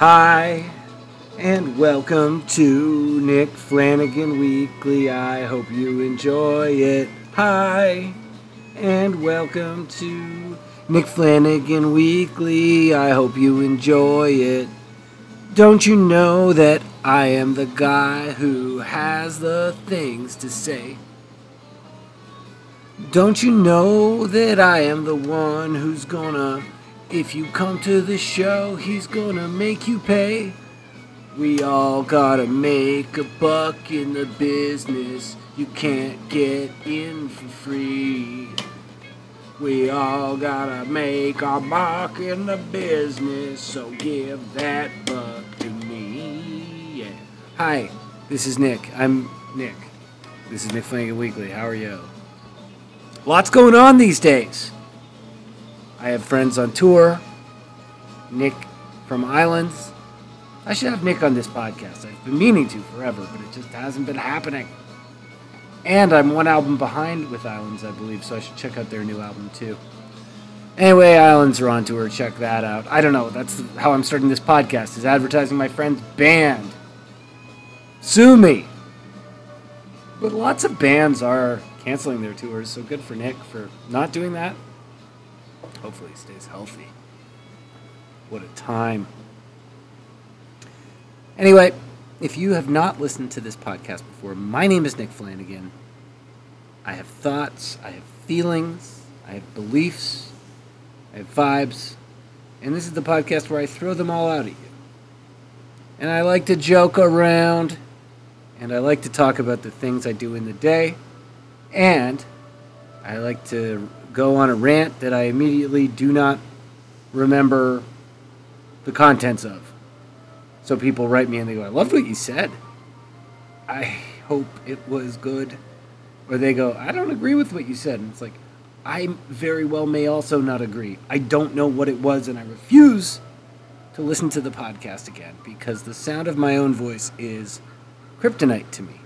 Hi, and welcome to Nick Flanagan Weekly. I hope you enjoy it. Hi, and welcome to Nick Flanagan Weekly. I hope you enjoy it. Don't you know that I am the guy who has the things to say? Don't you know that I am the one who's gonna, if you come to the show, he's gonna make you pay? We all gotta make a buck in the business. You can't get in for free. We all gotta make our mark in the business, so give that buck to me. Yeah. Hi, this is Nick. I'm Nick. This is Nick Flanagan Weekly. How are you? Lots going on these days. I have friends on tour. Nick from Islands. I should have Nick on this podcast. I've been meaning to forever, but it just hasn't been happening. And I'm one album behind with Islands, I believe, so I should check out their new album too. Anyway, Islands are on tour. Check that out. I don't know. That's how I'm starting this podcast. Is advertising my friend's band. Sue me. But lots of bands are canceling their tours, so good for Nick for not doing that. Hopefully, he stays healthy. What a time. Anyway, if you have not listened to this podcast before, my name is Nick Flanagan. I have thoughts, I have feelings, I have beliefs, I have vibes, and this is the podcast where I throw them all out at you. And I like to joke around, and I like to talk about the things I do in the day, and I like to go on a rant that I immediately do not remember the contents of. So people write me and they go, I loved what you said. I hope it was good. Or they go, I don't agree with what you said. And it's like, I very well may also not agree. I don't know what it was, and I refuse to listen to the podcast again because the sound of my own voice is kryptonite to me.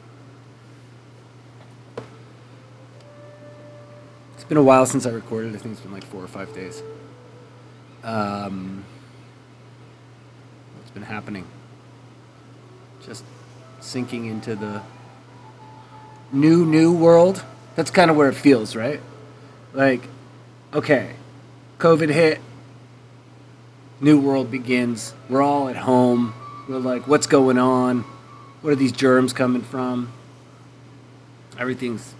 It's been a while since I recorded. I think it's been like four or five days. Um, what's been happening? Just sinking into the new, new world. That's kind of where it feels, right? Like, okay, COVID hit, new world begins. We're all at home. We're like, what's going on? What are these germs coming from? Everything's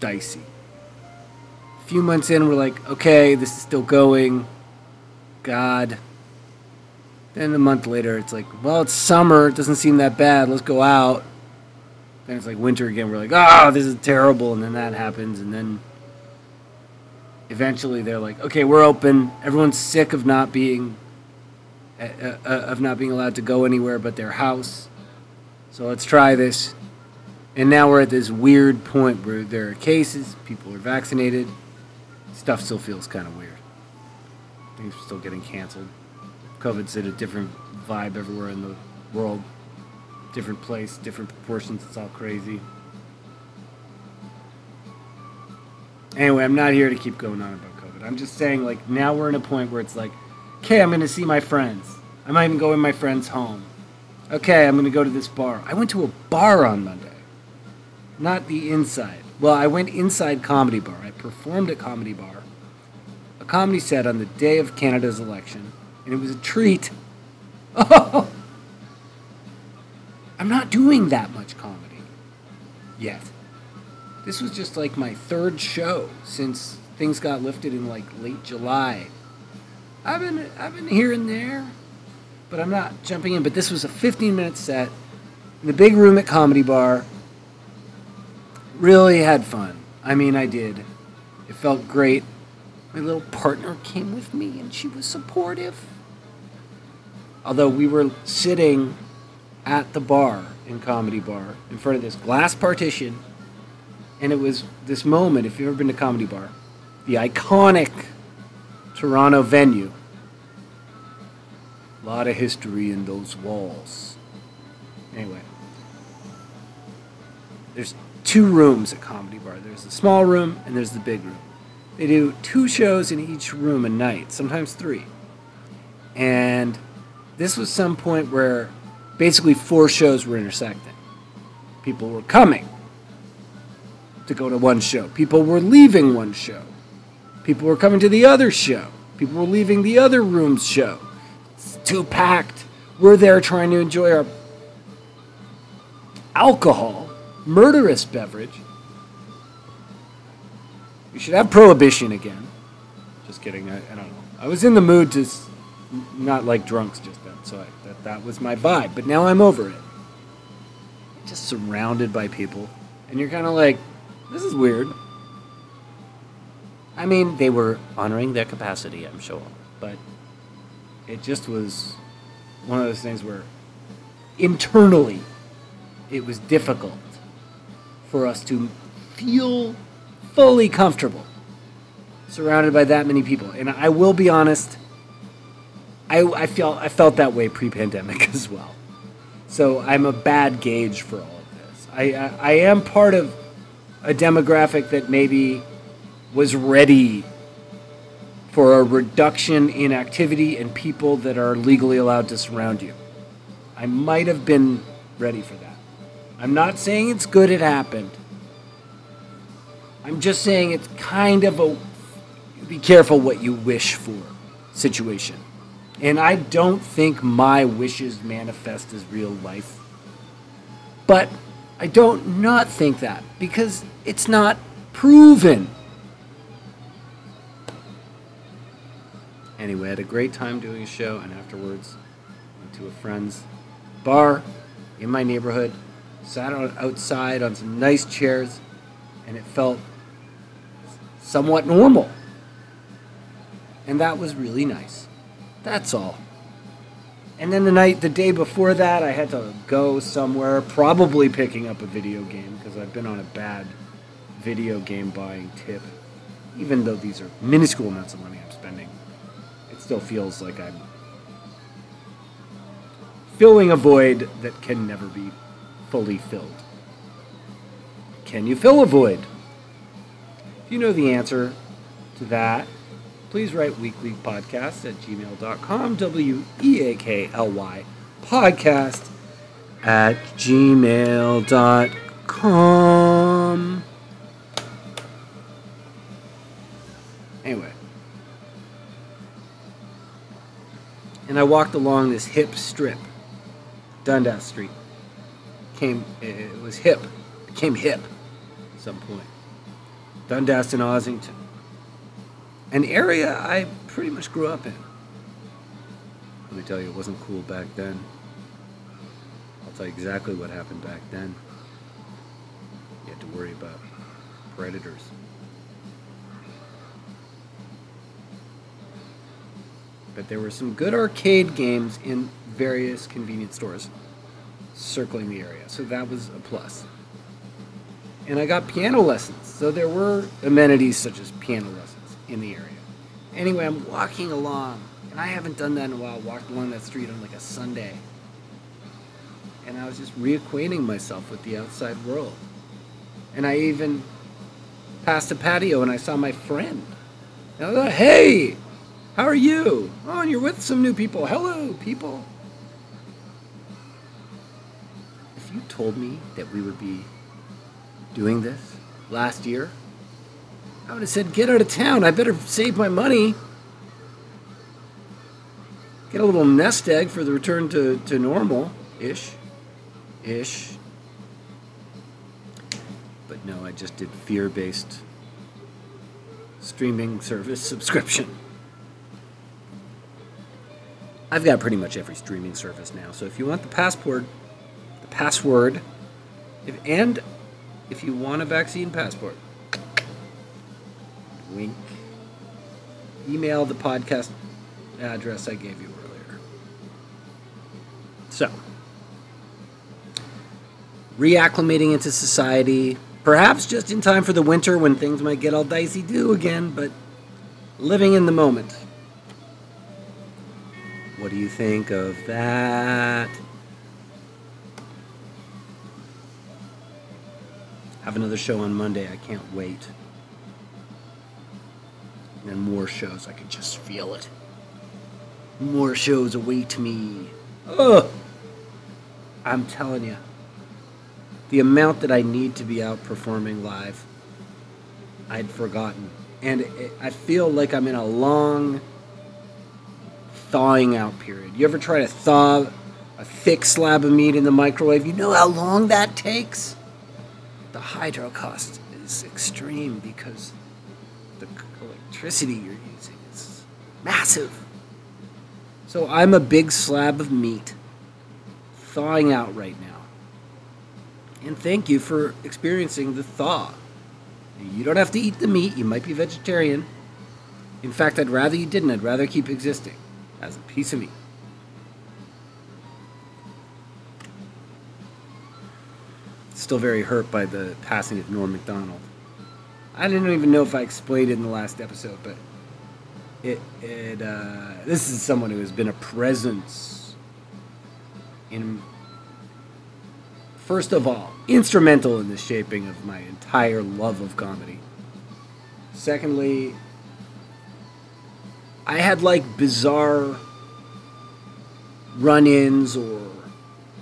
dicey. Few months in, we're like, okay, this is still going. God. Then a month later, it's like, well, it's summer. It doesn't seem that bad. Let's go out. Then it's like winter again. We're like, ah, oh, this is terrible. And then that happens. And then eventually they're like, okay, we're open. Everyone's sick of not being uh, uh, of not being allowed to go anywhere but their house. So let's try this. And now we're at this weird point where there are cases, people are vaccinated, stuff still feels kind of weird. Things are still getting canceled. COVID's at a different vibe everywhere in the world, different place, different proportions. It's all crazy. Anyway, I'm not here to keep going on about COVID. I'm just saying, like, now we're in a point where it's like, okay, I'm going to see my friends. I might even go in my friend's home. Okay, I'm going to go to this bar. I went to a bar on Monday, not the inside. Well, I went inside Comedy Bar. I performed at Comedy Bar, a comedy set on the day of Canada's election, and it was a treat. Oh! I'm not doing that much comedy yet. This was just like my third show since things got lifted in like late July. I've been I've been here and there, but I'm not jumping in. But this was a 15 minute set in the big room at Comedy Bar. Really had fun. I mean, I did. It felt great. My little partner came with me, and she was supportive. Although we were sitting at the bar in Comedy Bar in front of this glass partition and it was this moment, if you've ever been to Comedy Bar, the iconic Toronto venue. A lot of history in those walls. Anyway, there's two rooms at Comedy Bar. There's the small room and there's the big room. They do two shows in each room a night, sometimes three. And this was some point where basically four shows were intersecting. People were coming to go to one show. People were leaving one show. People were coming to the other show. People were leaving the other room's show. It's too packed. We're there trying to enjoy our alcohol, murderous beverage. We should have prohibition again. Just kidding. I, I don't know. I was in the mood to s- not like drunks just then, so I, that, that was my vibe. But now I'm over it. Just surrounded by people. And you're kind of like, this is weird. I mean, they were honoring their capacity, I'm sure. But it just was one of those things where internally it was difficult for us to feel fully comfortable surrounded by that many people. And I will be honest, I, I felt I felt that way pre-pandemic as well. So I'm a bad gauge for all of this. I, I, I am part of a demographic that maybe was ready for a reduction in activity and people that are legally allowed to surround you. I might have been ready for that. I'm not saying it's good it happened. I'm just saying it's kind of a be careful what you wish for situation. And I don't think my wishes manifest as real life. But I don't not think that because it's not proven. Anyway, I had a great time doing a show, and afterwards went to a friend's bar in my neighborhood, sat on, outside on some nice chairs, and it felt somewhat normal. And that was really nice. That's all. And then the night, the day before that, I had to go somewhere, probably picking up a video game because I've been on a bad video game buying tip. Even though these are minuscule amounts of money I'm spending, it still feels like I'm filling a void that can never be fully filled. Can you fill a void? If you know the answer to that, please write weeklypodcast at gmail.com, W E A K L Y podcast at gmail.com. Anyway. And I walked along this hip strip, Dundas Street. Came, it was hip, became hip at some point. Dundas and Ossington an area I pretty much grew up in. Let me tell you, it wasn't cool back then. I'll tell you exactly what happened back then. You had to worry about predators. But there were some good arcade games in various convenience stores circling the area, so that was a plus. And I got piano lessons, so there were amenities such as piano lessons in the area. Anyway, I'm walking along, and I haven't done that in a while, walked along that street on like a Sunday. And I was just reacquainting myself with the outside world. And I even passed a patio and I saw my friend. And I was like, hey, how are you? Oh, and you're with some new people. Hello, people. You told me that we would be doing this last year, I would have said, get out of town. I better save my money. Get a little nest egg for the return to, to normal ish. Ish. But no, I just did fear based streaming service subscription. I've got pretty much every streaming service now. So if you want the passport, password, if, and if you want a vaccine passport, wink, email the podcast address I gave you earlier. So, reacclimating into society, perhaps just in time for the winter when things might get all dicey do again, but living in the moment. What do you think of that? Have another show on Monday. I can't wait. And more shows. I can just feel it. More shows await me. Ugh. I'm telling you, the amount that I need to be out performing live, I'd forgotten. And it, I feel like I'm in a long thawing out period. You ever try to thaw a thick slab of meat in the microwave? You know how long that takes? The hydro cost is extreme because the electricity you're using is massive. So I'm a big slab of meat thawing out right now. And thank you for experiencing the thaw. You don't have to eat the meat, you might be vegetarian. In fact, I'd rather you didn't. I'd rather keep existing as a piece of meat. Still very hurt by the passing of Norm Macdonald. I didn't even know if I explained it in the last episode, but it, it uh, this is someone who has been a presence in first of all instrumental in the shaping of my entire love of comedy secondly i had like bizarre run-ins or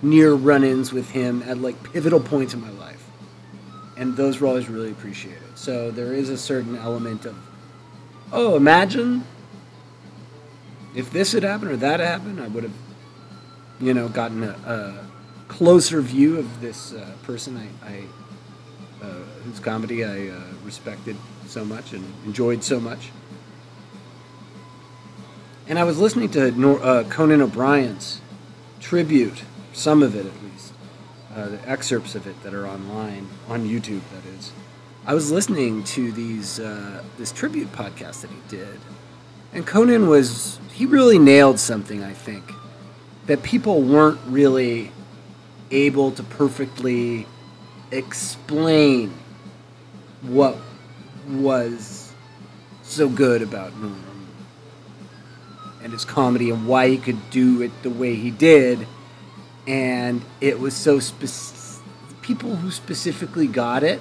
near run-ins with him at like pivotal points in my life and those were always really appreciated so there is a certain element of oh imagine if this had happened or that happened i would have you know, gotten a, a closer view of this uh, person I, I uh, whose comedy I uh, respected so much and enjoyed so much. And I was listening to uh, Conan O'Brien's tribute, some of it at least, uh, the excerpts of it that are online on YouTube. That is, I was listening to these uh, this tribute podcast that he did, and Conan was he really nailed something I think that people weren't really able to perfectly explain what was so good about and his comedy and why he could do it the way he did. And it was so specific. People who specifically got it,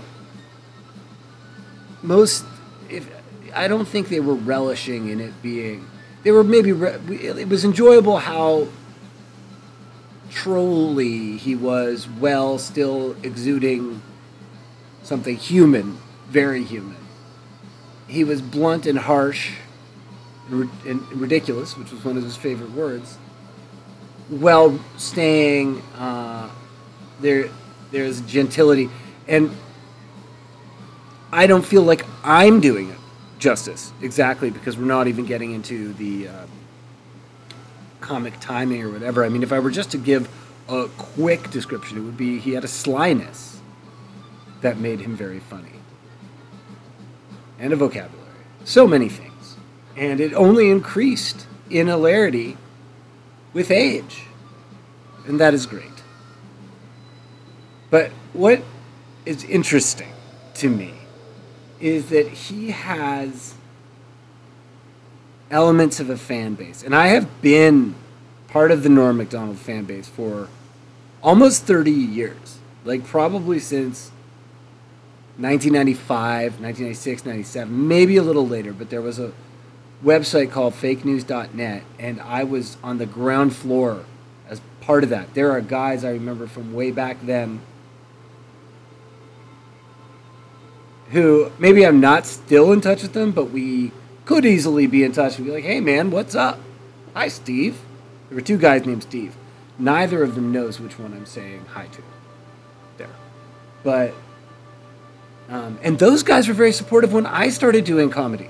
most, if I don't think they were relishing in it being, they were maybe, it was enjoyable how trolly he was well still exuding something human, very human. He was blunt and harsh and, and ridiculous, which was one of his favorite words, while staying uh, there. There's gentility, and I don't feel like I'm doing it justice exactly because we're not even getting into the. Uh, comic timing or whatever. I mean, if I were just to give a quick description, it would be he had a slyness that made him very funny and a vocabulary. So many things. And it only increased in hilarity with age. And that is great. But what is interesting to me is that he has elements of a fan base. And I have been part of the Norm Macdonald fan base for almost 30 years. Like probably since 1995, 1996, 97, maybe a little later, but there was a website called fakenews.net and I was on the ground floor as part of that. There are guys I remember from way back then who maybe I'm not still in touch with them, but we could easily be in touch and be like, hey man, what's up? Hi, Steve. There were two guys named Steve. Neither of them knows which one I'm saying hi to. There. But, um, and those guys were very supportive when I started doing comedy.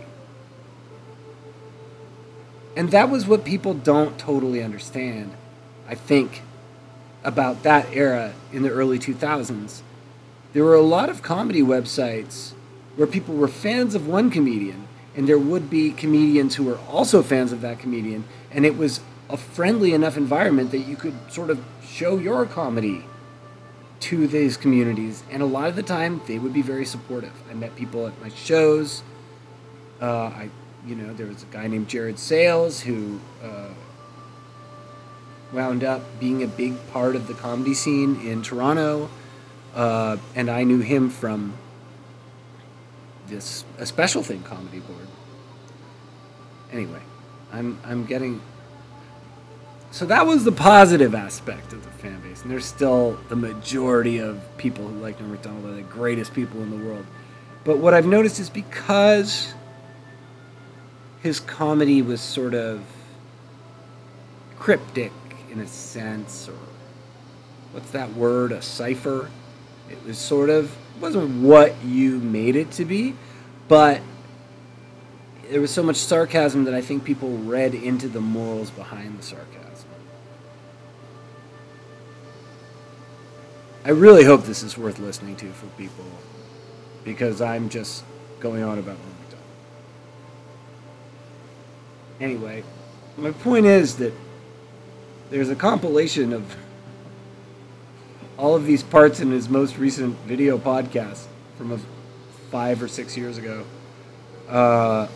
And that was what people don't totally understand, I think, about that era in the early 2000s. There were a lot of comedy websites where people were fans of one comedian and there would be comedians who were also fans of that comedian, and it was a friendly enough environment that you could sort of show your comedy to these communities. And a lot of the time, they would be very supportive. I met people at my shows. Uh, I, you know, there was a guy named Jared Sales who uh, wound up being a big part of the comedy scene in Toronto, uh, and I knew him from this a special thing comedy board. Anyway, I'm I'm getting so that was the positive aspect of the fan base, and there's still the majority of people who like Norm Macdonald are the greatest people in the world. But what I've noticed is because his comedy was sort of cryptic in a sense, or what's that word? A cipher. It was sort of wasn't what you made it to be, but there was so much sarcasm that I think people read into the morals behind the sarcasm. I really hope this is worth listening to for people because I'm just going on about Norm Macdonald. Anyway, my point is that there's a compilation of all of these parts in his most recent video podcast from a five or six years ago, uh,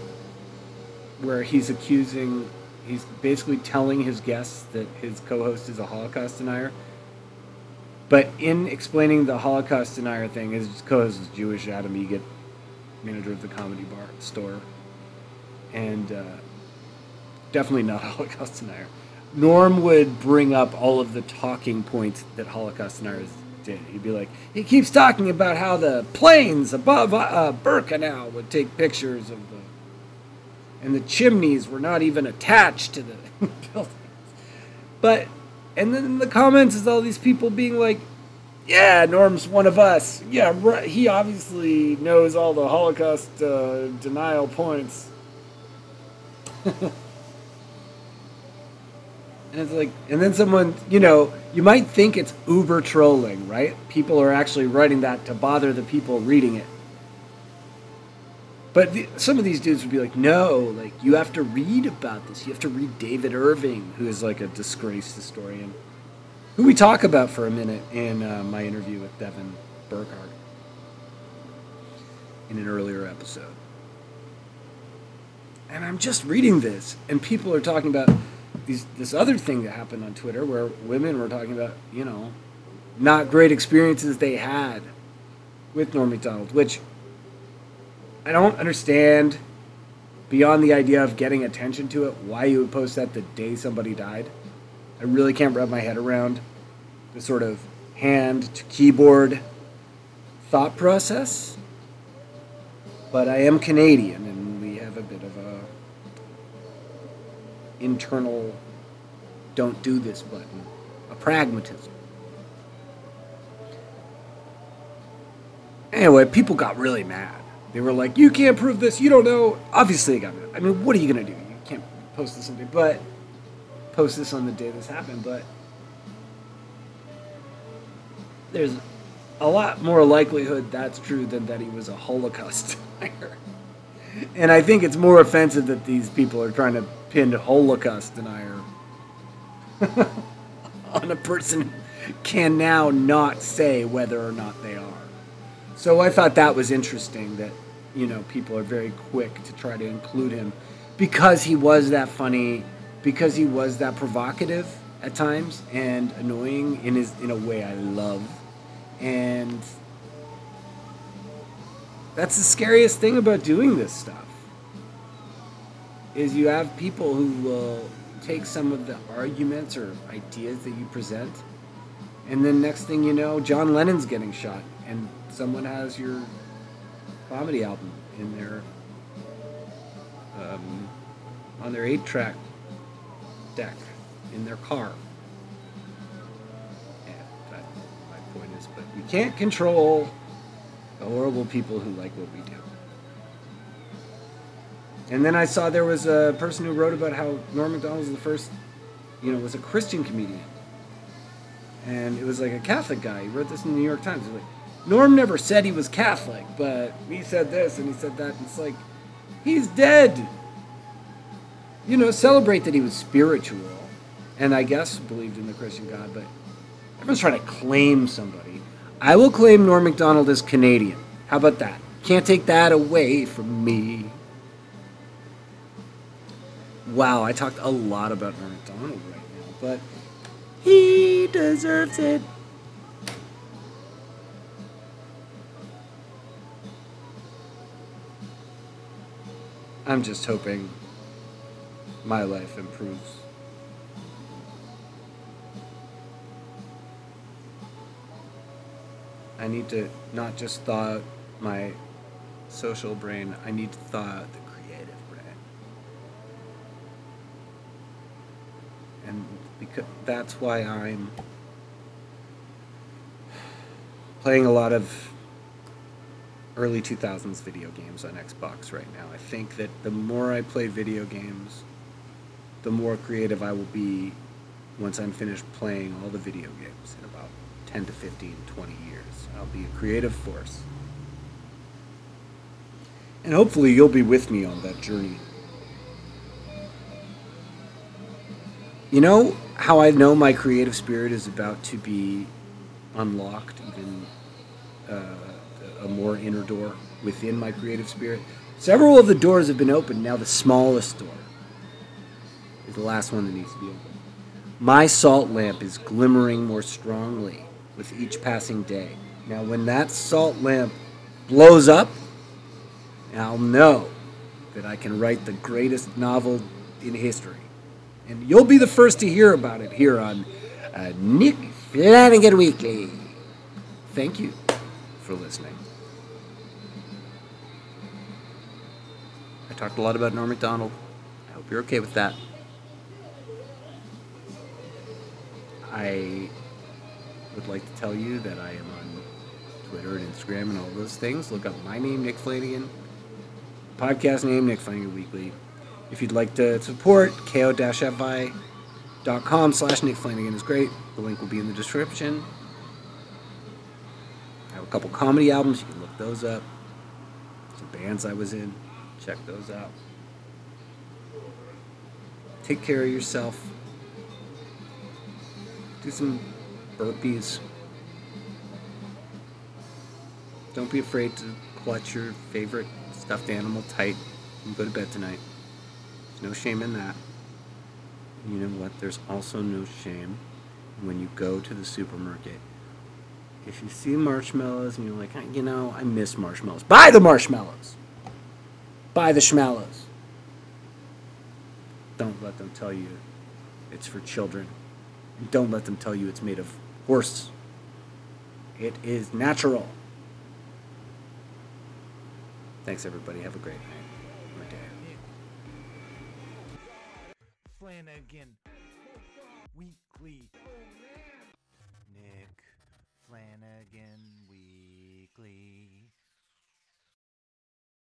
where he's accusing, he's basically telling his guests that his co-host is a Holocaust denier. But in explaining the Holocaust denier thing, his co-host is Jewish, Adam Eget, manager of the comedy bar store, and uh, definitely not Holocaust denier. Norm would bring up all of the talking points that Holocaust deniers did. He'd be like, he keeps talking about how the planes above uh, Birkenau would take pictures of the, and the chimneys were not even attached to the buildings. But, and then the comments is all these people being like, yeah, Norm's one of us. Yeah, right. he obviously knows all the Holocaust uh, denial points. And it's like, and then someone, you know, you might think it's uber trolling, right? People are actually writing that to bother the people reading it. But the, some of these dudes would be like, no, like, you have to read about this. You have to read David Irving, who is like a disgraced historian, who we talk about for a minute in uh, my interview with Devin Burkhardt in an earlier episode. And I'm just reading this, and people are talking about these, this other thing that happened on Twitter where women were talking about, you know, not great experiences they had with Norm Macdonald, which I don't understand beyond the idea of getting attention to it, why you would post that the day somebody died. I really can't wrap my head around the sort of hand to keyboard thought process. But I am Canadian, and we have a bit of a internal don't do this button, a pragmatism. Anyway, people got really mad. They were like, "You can't prove this. You don't know." Obviously, they got mad. I mean, what are you gonna do? You can't post this on the but post this on the day this happened. But there's a lot more likelihood that's true than that he was a Holocaust denier. And I think it's more offensive that these people are trying to pin Holocaust denier on a person can now not say whether or not they are. So I thought that was interesting that, you know, people are very quick to try to include him because he was that funny, because he was that provocative at times and annoying in his in a way I love. And that's the scariest thing about doing this stuff. Is you have people who will take some of the arguments or ideas that you present, and then next thing you know, John Lennon's getting shot, and someone has your comedy album in their um, on their eight-track deck in their car. Yeah, that, my point is, but we can't control horrible people who like what we do. And then I saw there was a person who wrote about how Norm Macdonald was the first, you know, was a Christian comedian. And it was like a Catholic guy. He wrote this in the New York Times. He was like, Norm never said he was Catholic, but he said this and he said that. And it's like, he's dead. You know, celebrate that he was spiritual and I guess believed in the Christian God, but everyone's trying to claim somebody. I will claim Norm Macdonald as Canadian. How about that? Can't take that away from me. Wow, I talked a lot about Norm Macdonald right now, but he deserves it. I'm just hoping my life improves I need to not just thaw out my social brain, I need to thaw out the creative brain. And because that's why I'm playing a lot of early 2000s video games on Xbox right now. I think that the more I play video games, the more creative I will be once I'm finished playing all the video games in about 10 to 15, 20 years. I'll be a creative force. And hopefully you'll be with me on that journey. You know how I know my creative spirit is about to be unlocked, even uh, a more inner door within my creative spirit? Several of the doors have been opened. Now the smallest door is the last one that needs to be opened. My salt lamp is glimmering more strongly with each passing day. Now, when that salt lamp blows up, I'll know that I can write the greatest novel in history. And you'll be the first to hear about it here on uh, Nick Flanagan Weekly. Thank you for listening. I talked a lot about Norm Macdonald. I hope you're okay with that. I would like to tell you that I am on Twitter and Instagram and all those things. Look up my name, Nick Flanagan. Podcast name, Nick Flanagan Weekly. If you'd like to support, ko-fi.com slash Nick Flanagan is great. The link will be in the description. I have a couple comedy albums. You can look those up. Some bands I was in. Check those out. Take care of yourself. Do some burpees. Don't be afraid to clutch your favorite stuffed animal tight and go to bed tonight. There's no shame in that. You know what? There's also no shame when you go to the supermarket. If you see marshmallows and you're like, you know, I miss marshmallows, buy the marshmallows. Buy the schmallows. Don't let them tell you it's for children. Don't let them tell you it's made of worse. It is natural. Thanks, everybody. Have a great night or day. Flanagan Weekly. Nick Flanagan.